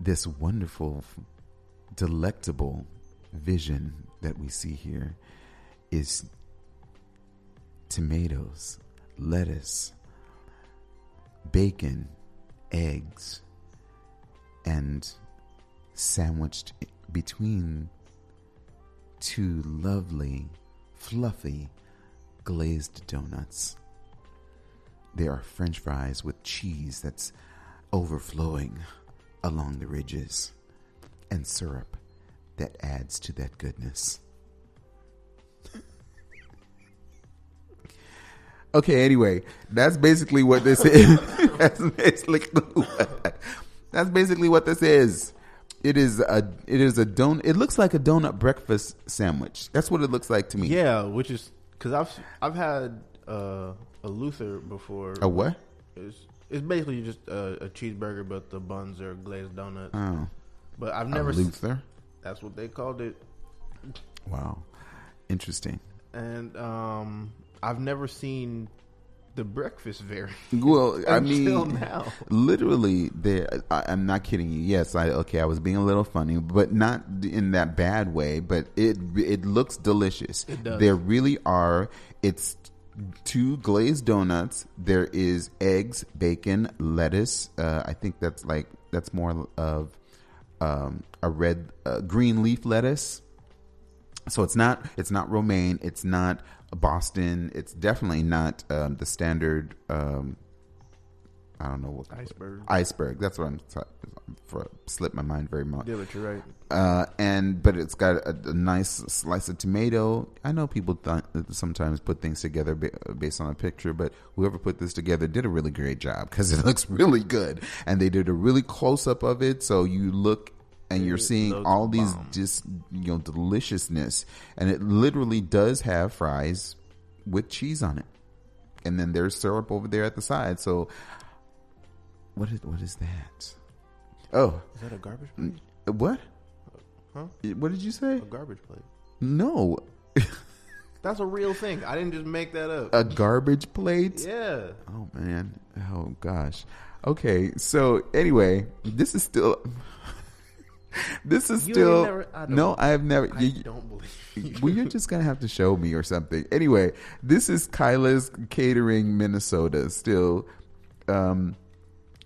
this wonderful, delectable vision that we see here is tomatoes, lettuce, bacon, eggs, and sandwiched between two lovely, fluffy, glazed donuts. There are french fries with cheese that's overflowing along the ridges and syrup that adds to that goodness. Okay, anyway, that's basically what this is. that's basically that's basically what this is. It is a it is a don. It looks like a donut breakfast sandwich. That's what it looks like to me. Yeah, which is because I've I've had uh, a Luther before. A what? It's, it's basically just a, a cheeseburger, but the buns are glazed donuts. Oh, but I've a never. s- Luther. That's what they called it, Wow, interesting. and um, I've never seen the breakfast variant. Well, I Until mean, now. literally, there. I, I'm not kidding you. Yes, I okay. I was being a little funny, but not in that bad way. But it it looks delicious. It does. There really are. It's two glazed donuts. There is eggs, bacon, lettuce. Uh, I think that's like that's more of um, a red, uh, green leaf lettuce. So it's not it's not romaine. It's not Boston. It's definitely not um, the standard. Um, I don't know what Iceberg. Iceberg. That's what I'm t- for. Slipped my mind very much. Yeah, but you're right. Uh, and but it's got a, a nice slice of tomato. I know people th- sometimes put things together ba- based on a picture, but whoever put this together did a really great job because it looks really good, and they did a really close up of it. So you look and you're seeing all these just you know deliciousness, and it literally does have fries with cheese on it, and then there's syrup over there at the side. So what is what is that? Oh, Is that a garbage plate? Uh, what? Huh? What did you say? A garbage plate. No, That's a real thing. I didn't just make that up. a garbage plate. yeah. Oh man. Oh gosh. Okay. So anyway, this is still. this is You still. never- I no, I have never. I you- don't believe you. well, you're just gonna have to show me or something. Anyway, this is Kyla's Catering, Minnesota. Still, um,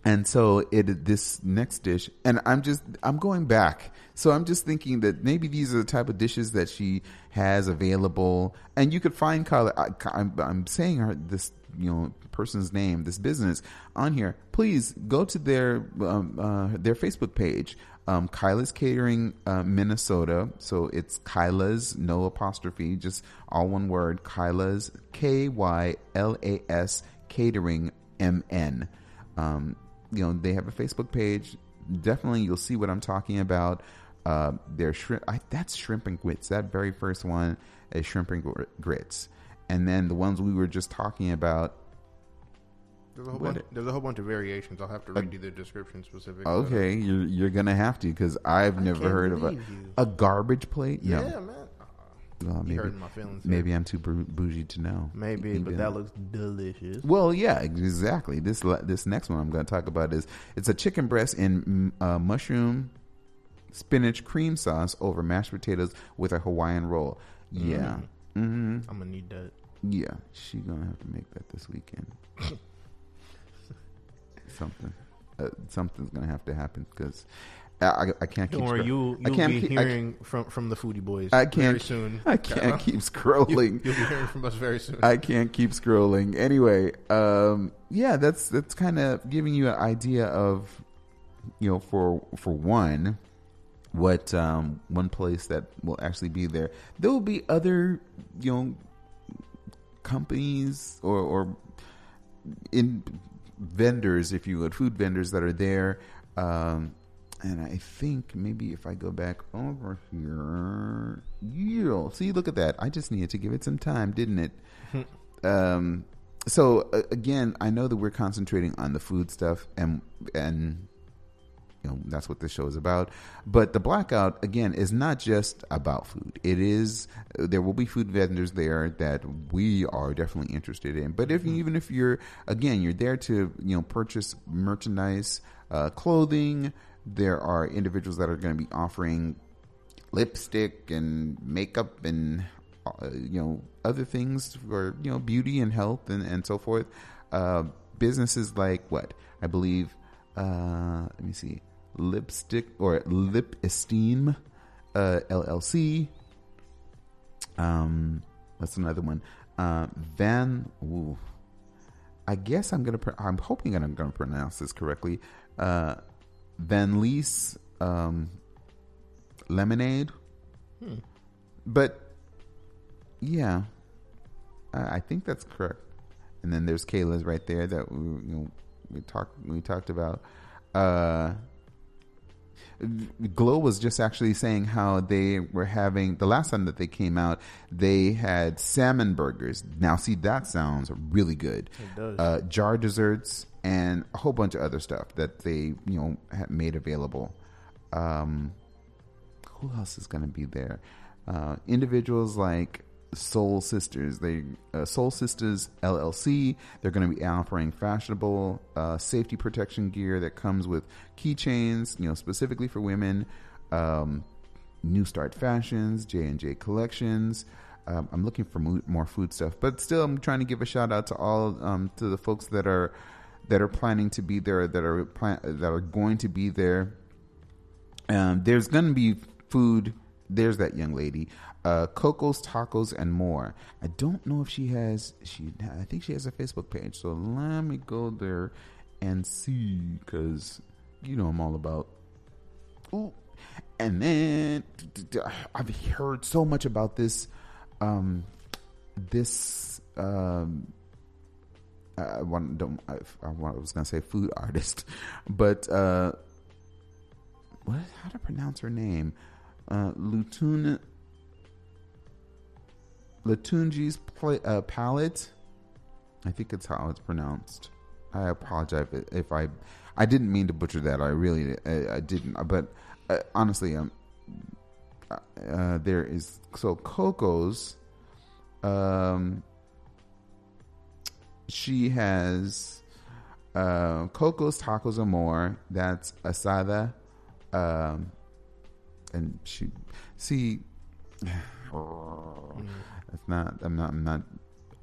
and so it this next dish, and I'm just I'm going back. So I'm just thinking that maybe these are the type of dishes that she has available, and you could find Kyla. I, I'm, I'm saying her this you know person's name, this business on here. Please go to their um, uh, their Facebook page. Um, Kyla's Catering, uh, Minnesota. So it's Kyla's, no apostrophe, just all one word. Kyla's, K Y L A S Catering, M N. Um, you know, they have a Facebook page. Definitely, you'll see what I'm talking about. Uh, their shrimp, I, that's shrimp and grits. That very first one is shrimp and gr- grits. And then the ones we were just talking about, There's a, whole bunch, there's a whole bunch of variations. I'll have to read you the description specifically. okay, you're, you're going to have to because I've never heard of a, you. a garbage plate. Yeah, No. man. Well, maybe, hurting my feelings. maybe I'm too bougie to know. Maybe, but that looks delicious. Well, yeah, exactly. This this next one I'm going to talk about is it's a chicken breast in mm, uh, mushroom, spinach cream sauce over mashed potatoes with a Hawaiian roll. Yeah, hmm I'm gonna need that. yeah. she's gonna have to make that this weekend. Something, uh, something's gonna have to happen because I, I, can't keep. Don't worry, you I you'll can't be keep- hearing from from the foodie boys. I can't- very soon. I can't keep scrolling. You, will be hearing from us very soon. I can't keep scrolling. Anyway, um, yeah, that's that's kind of giving you an idea of, you know, for for one, what um, one place that will actually be there. There will be other, you know, companies or or in vendors, if you would, food vendors that are there. Um, and I think maybe if I go back over here, yeah. See, look at that. I just needed to give it some time, didn't it? um, so uh, again, I know that we're concentrating on the food stuff, and and you know that's what this show is about. But the blackout again is not just about food. It is there will be food vendors there that we are definitely interested in. But if even if you're again you're there to you know purchase merchandise, uh, clothing. There are individuals that are going to be offering lipstick and makeup and uh, you know other things for you know beauty and health and, and so forth. Uh, businesses like what I believe. Uh, let me see, lipstick or Lip Esteem uh, LLC. Um, that's another one. Uh, Van. Ooh, I guess I'm gonna. Pr- I'm hoping that I'm gonna pronounce this correctly. Uh, Van Lees um, lemonade. But yeah, I, I think that's correct. And then there's Kayla's right there that we you know we talked we talked about. Uh, Glow was just actually saying how they were having the last time that they came out, they had salmon burgers. Now, see, that sounds really good. It does. Uh, jar desserts and a whole bunch of other stuff that they you know had made available. Um, who else is going to be there? Uh, individuals like Soul Sisters. They uh, Soul Sisters LLC. They're going to be offering fashionable uh, safety protection gear that comes with keychains, you know, specifically for women. Um, New Start Fashions, J and J Collections. Um, I'm looking for mo- more food stuff, but still, I'm trying to give a shout out to all um, to the folks that are that are planning to be there, that are plan- that are going to be there. Um, there's going to be food. There's that young lady, uh, Coco's Tacos and more. I don't know if she has. She, I think she has a Facebook page. So let me go there and see, because you know I'm all about. Ooh. And then I've heard so much about this, um, this um, I want don't I, I was gonna say food artist, but uh, what how to pronounce her name? Uh, Lutun Latunji's pla- uh, palette. I think it's how it's pronounced. I apologize if, if I I didn't mean to butcher that. I really I, I didn't. But uh, honestly, um, uh, there is so Coco's. Um, she has uh, Coco's Tacos and More. That's Asada. Um, and she, see, it's not, I'm not, I'm not,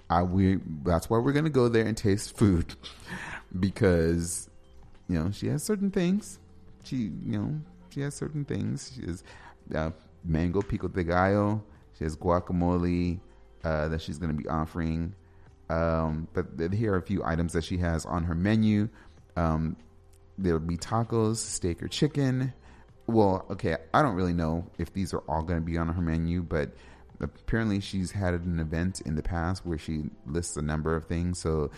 I, we, that's why we're going to go there and taste food because, you know, she has certain things. She, you know, she has certain things. She has uh, mango pico de gallo. She has guacamole uh, that she's going to be offering. Um, but here are a few items that she has on her menu. Um, there'll be tacos, steak or chicken. Well, okay, I don't really know if these are all going to be on her menu, but apparently she's had an event in the past where she lists a number of things. So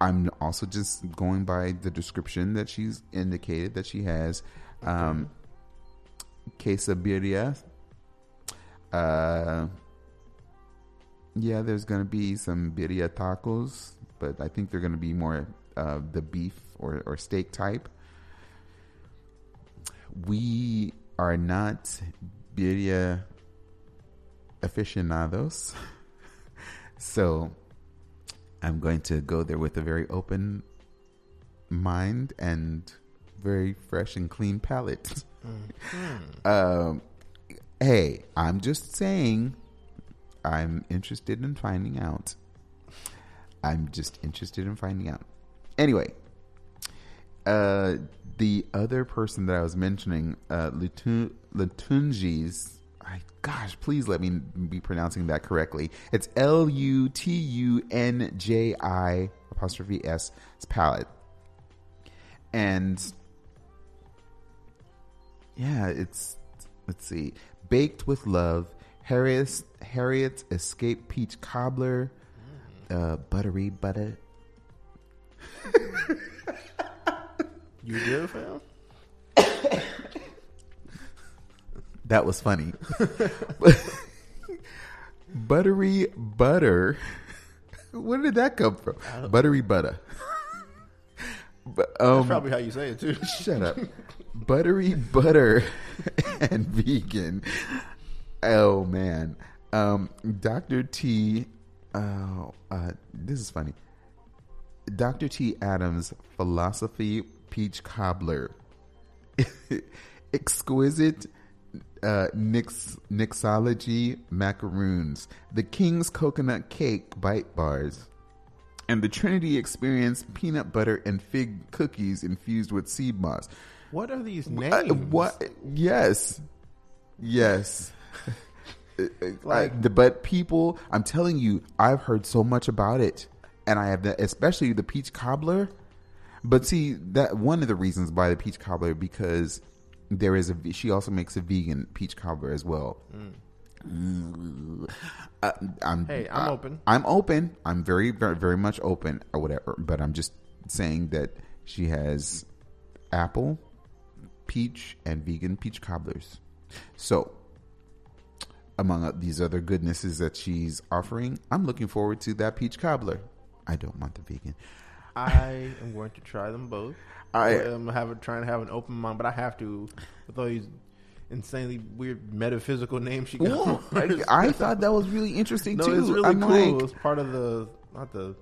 I'm also just going by the description that she's indicated that she has. Um, quesabirria. Uh, yeah, there's going to be some birria tacos, but I think they're going to be more uh, the beef or, or steak type. We are not birria aficionados, so I'm going to go there with a very open mind and very fresh and clean palate. Mm-hmm. um, hey, I'm just saying I'm interested in finding out. I'm just interested in finding out. Anyway, uh, the other person that I was mentioning, uh, Lutunji's, I, gosh, please let me be pronouncing that correctly. It's L U T U N J I apostrophe S. Palette. And yeah, it's, let's see, baked with love Harriet's, Harriet's Escape Peach Cobbler, uh, Buttery Butter. you good, fam? that was funny. buttery Butter. Where did that come from? Buttery Butter. But, um, That's probably how you say it too. Shut up. Buttery butter and vegan. Oh man, um, Doctor T. Oh, uh, this is funny. Doctor T. Adams philosophy peach cobbler, exquisite uh, nix, mixology macaroons, the King's coconut cake bite bars, and the Trinity Experience peanut butter and fig cookies infused with sea moss. What are these names? Uh, what? Yes, yes. like, but people, I'm telling you, I've heard so much about it, and I have that, especially the peach cobbler. But see, that one of the reasons by the peach cobbler because there is a she also makes a vegan peach cobbler as well. Mm. Uh, I'm, hey, I'm uh, open. I'm open. I'm very, very, very much open or whatever. But I'm just saying that she has apple, peach, and vegan peach cobblers. So among these other goodnesses that she's offering. I'm looking forward to that peach cobbler. I don't want the vegan. I am going to try them both. I am have trying to have an open mind, but I have to with all these insanely weird metaphysical name she got. I, I thought that was really interesting no, too. it's really I'm cool. like it's part of the not the.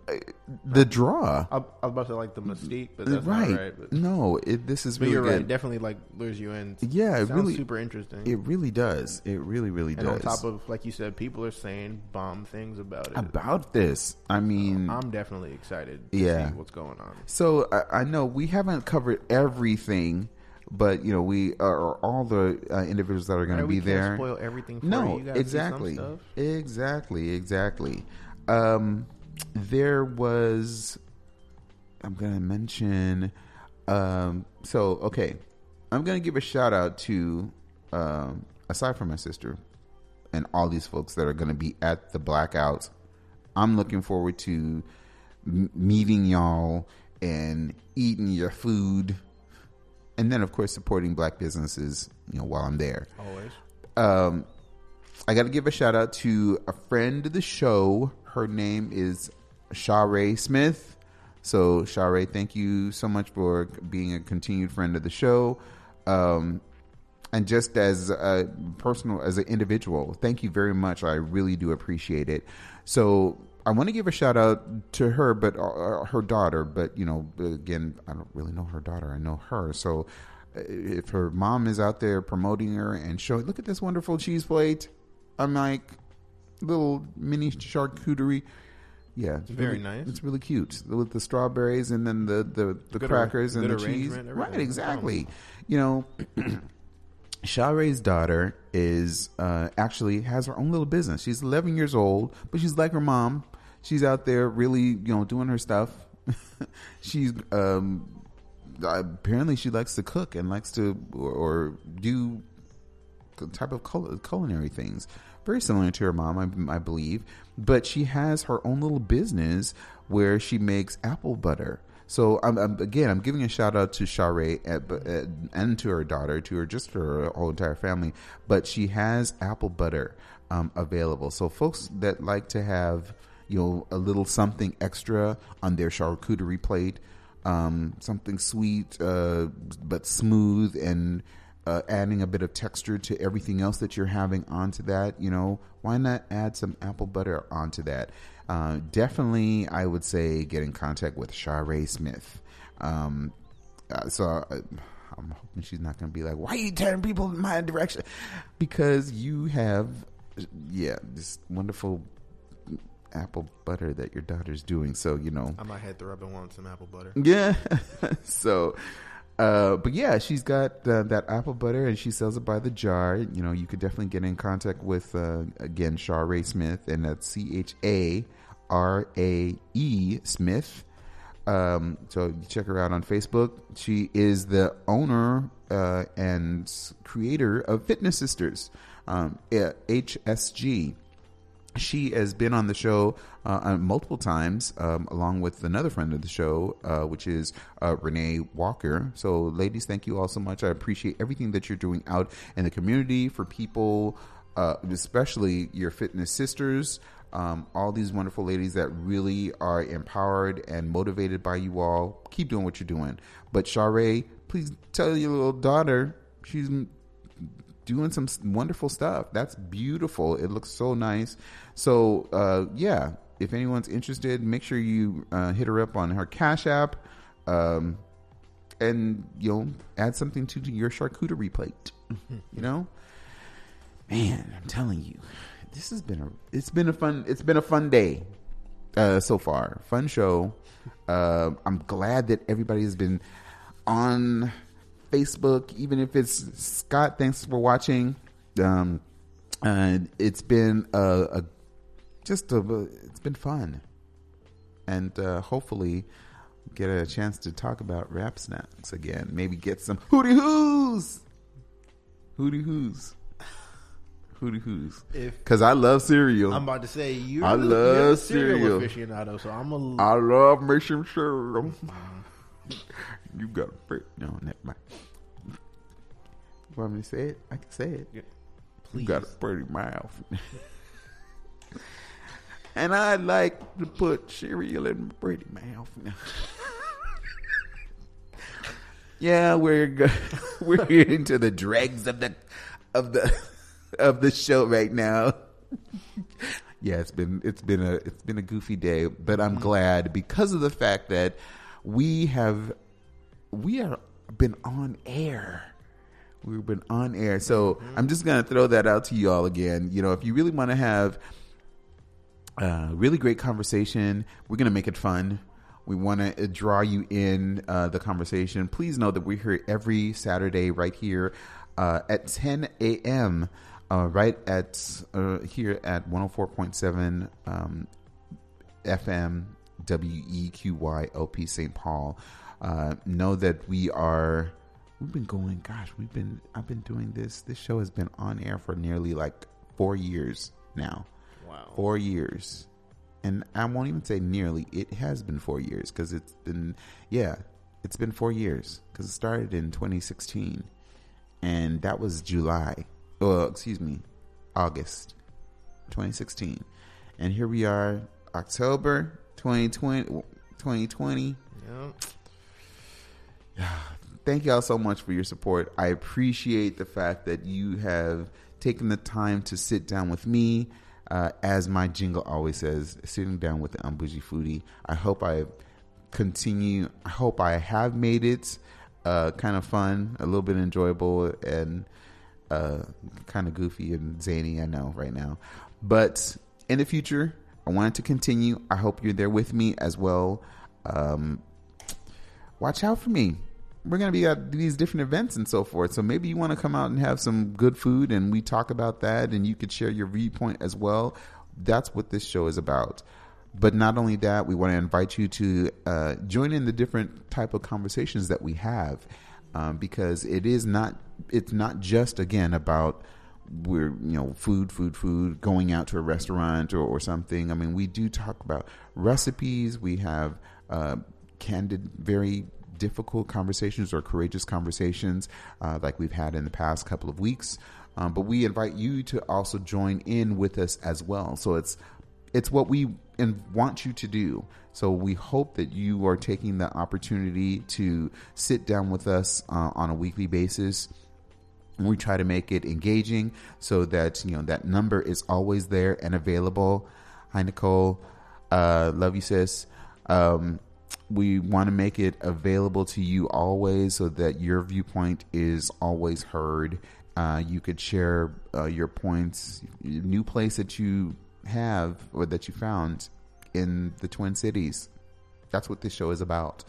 the draw, I, I was about to say like the mystique, but that's right? not right. But, No, it, this is but really you're good. right. Definitely like lures you in. Yeah, it Sounds really- super interesting. It really does. It really, really and on does. top of like you said, people are saying bomb things about it. about this, I mean, I'm definitely excited. To Yeah. see what's going on. So I, I know we haven't covered everything, but you know we are all the uh, individuals that are going to be there. Spoil everything. For no, you. You gotta see some exactly, exactly, exactly. Um, there was. I'm going to mention. Um, so okay, I'm going to give a shout out to, um, aside from my sister, and all these folks that are going to be at the blackouts. I'm looking forward to m- meeting y'all and eating your food, and then of course supporting black businesses. You know, while I'm there. Always. Um, I got to give a shout out to a friend of the show. Her name is Charae Smith. So Charae, thank you so much for being a continued friend of the show. Um, and just as a personal, as an individual, thank you very much. I really do appreciate it. So I want to give a shout out to her, but uh, her daughter. But you know, again, I don't really know her daughter. I know her. So if her mom is out there promoting her and showing, look at this wonderful cheese plate. I'm like little mini charcuterie. Yeah, it's Very really- nice. It's really cute with the strawberries and then the the, the Good crackers arra- and the cheese. Right, exactly. You know, Charae's daughter is uh, actually has her own little business. She's 11 years old, but she's like her mom. She's out there really, you know, doing her stuff. she's um, apparently she likes to cook and likes to or, or do type of cul- culinary things. Very similar to her mom, I, I believe. But she has her own little business where she makes apple butter. So I'm, I'm again, I'm giving a shout out to Charae and, and to her daughter, to her just her whole entire family. But she has apple butter um, available. So folks that like to have you know a little something extra on their charcuterie plate, um, something sweet uh, but smooth and uh, adding a bit of texture to everything else that you're having onto that, you know, why not add some apple butter onto that? Uh, definitely, I would say get in contact with Charae Smith. Um, uh, so uh, I'm hoping she's not going to be like, "Why are you turning people in my direction?" Because you have, yeah, this wonderful apple butter that your daughter's doing. So you know, I might head to rub and want some apple butter. yeah. so, uh, but yeah, she's got uh, that apple butter and she sells it by the jar. You know, you could definitely get in contact with, uh, again, Charae Smith, and that's C H A R A E Smith. Um, so check her out on Facebook. She is the owner uh, and creator of Fitness Sisters, um, HSG she has been on the show uh, uh, multiple times, um, along with another friend of the show, uh, which is uh, Renee Walker. So, ladies, thank you all so much. I appreciate everything that you're doing out in the community for people, uh, especially your fitness sisters. Um, all these wonderful ladies that really are empowered and motivated by you all. Keep doing what you're doing. But Charae, please tell your little daughter she's doing some wonderful stuff. That's beautiful. It looks so nice. So, uh, yeah, if anyone's interested, make sure you uh, hit her up on her Cash App, um, and you know, add something to your charcuterie plate. you know, man, I'm telling you, this has been a it's been a fun it's been a fun day uh, so far. Fun show. Uh, I'm glad that everybody has been on Facebook, even if it's Scott. Thanks for watching. Um, and it's been a, a just a it's been fun, and uh, hopefully get a chance to talk about rap snacks again. Maybe get some hootie hoos, hootie hoos, hootie hoos. If Because I love cereal. I'm about to say you're, I love cereal cereal. aficionado, so I'm a. I love me some cereal. you got a never mind. You want me to say it? I can say it. You please. got a pretty mouth. and I like to put cereal in my pretty mouth. yeah, we're go- we're into the dregs of the of the of the show right now. yeah, it's been it's been a it's been a goofy day, but I'm mm-hmm. glad because of the fact that we have we are been on air. We've been on air. So I'm just gonna throw that out to you all again. You know, if you really want to have a really great conversation, we're gonna make it fun. We want to draw you in uh, the conversation. Please know that we're here every Saturday right here uh, at 10 a.m. Uh, right at uh, here at 104.7 um, FM WEQY LP St. Paul. Uh, know that we are. We've been going. Gosh, we've been. I've been doing this. This show has been on air for nearly like four years now. Wow. Four years. And I won't even say nearly. It has been four years because it's been, yeah, it's been four years because it started in 2016, and that was July. Oh, excuse me, August 2016, and here we are, October 2020. 2020. Yeah. Thank y'all so much for your support. I appreciate the fact that you have taken the time to sit down with me. Uh, as my jingle always says, sitting down with the Unbougie Foodie. I hope I continue. I hope I have made it uh, kind of fun, a little bit enjoyable, and uh, kind of goofy and zany. I know right now, but in the future, I wanted to continue. I hope you're there with me as well. Um, watch out for me. We're going to be at these different events and so forth. So maybe you want to come out and have some good food and we talk about that and you could share your viewpoint as well. That's what this show is about. But not only that, we want to invite you to uh, join in the different type of conversations that we have um, because it is not it's not just again about we're you know food food food going out to a restaurant or, or something i mean we do talk about recipes we have uh, candid very difficult conversations or courageous conversations uh, like we've had in the past couple of weeks um, but we invite you to also join in with us as well so it's it's what we want you to do. So we hope that you are taking the opportunity to sit down with us uh, on a weekly basis. We try to make it engaging so that you know that number is always there and available. Hi Nicole, uh, love you sis. Um, we want to make it available to you always so that your viewpoint is always heard. Uh, you could share uh, your points, new place that you have or that you found in the Twin Cities. That's what this show is about.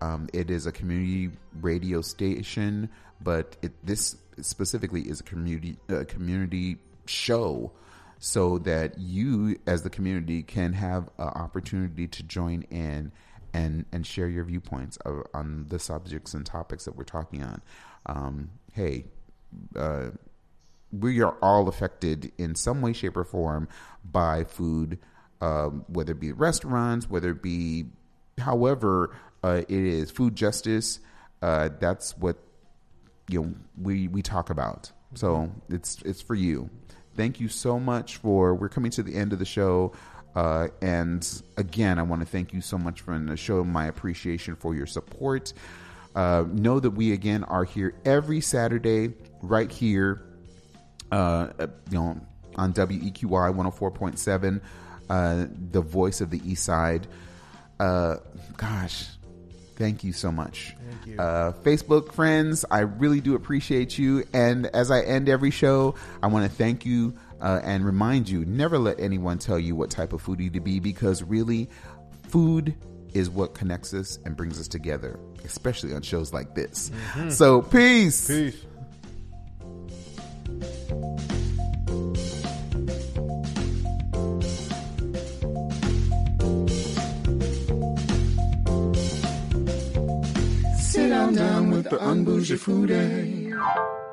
Um, it is a community radio station, but it, this specifically is a community uh, community show, so that you, as the community, can have an opportunity to join in and and share your viewpoints of, on the subjects and topics that we're talking on. Um, hey. Uh, we are all affected in some way, shape, or form by food, um, whether it be restaurants, whether it be however uh, it is, food justice. Uh, that's what you know we we talk about. So it's it's for you. Thank you so much for. We're coming to the end of the show. Uh, and again, I want to thank you so much for show my appreciation for your support. Uh, know that we again are here every Saturday, right here uh, you know, on WEQY 104.7, uh, the voice of the East Side. Uh, gosh, thank you so much. Thank you. Uh, Facebook friends, I really do appreciate you. And as I end every show, I want to thank you uh, and remind you never let anyone tell you what type of foodie to be because really, food is what connects us and brings us together, especially on shows like this. So, peace. Peace. Sit down, down with the unbougie foodie.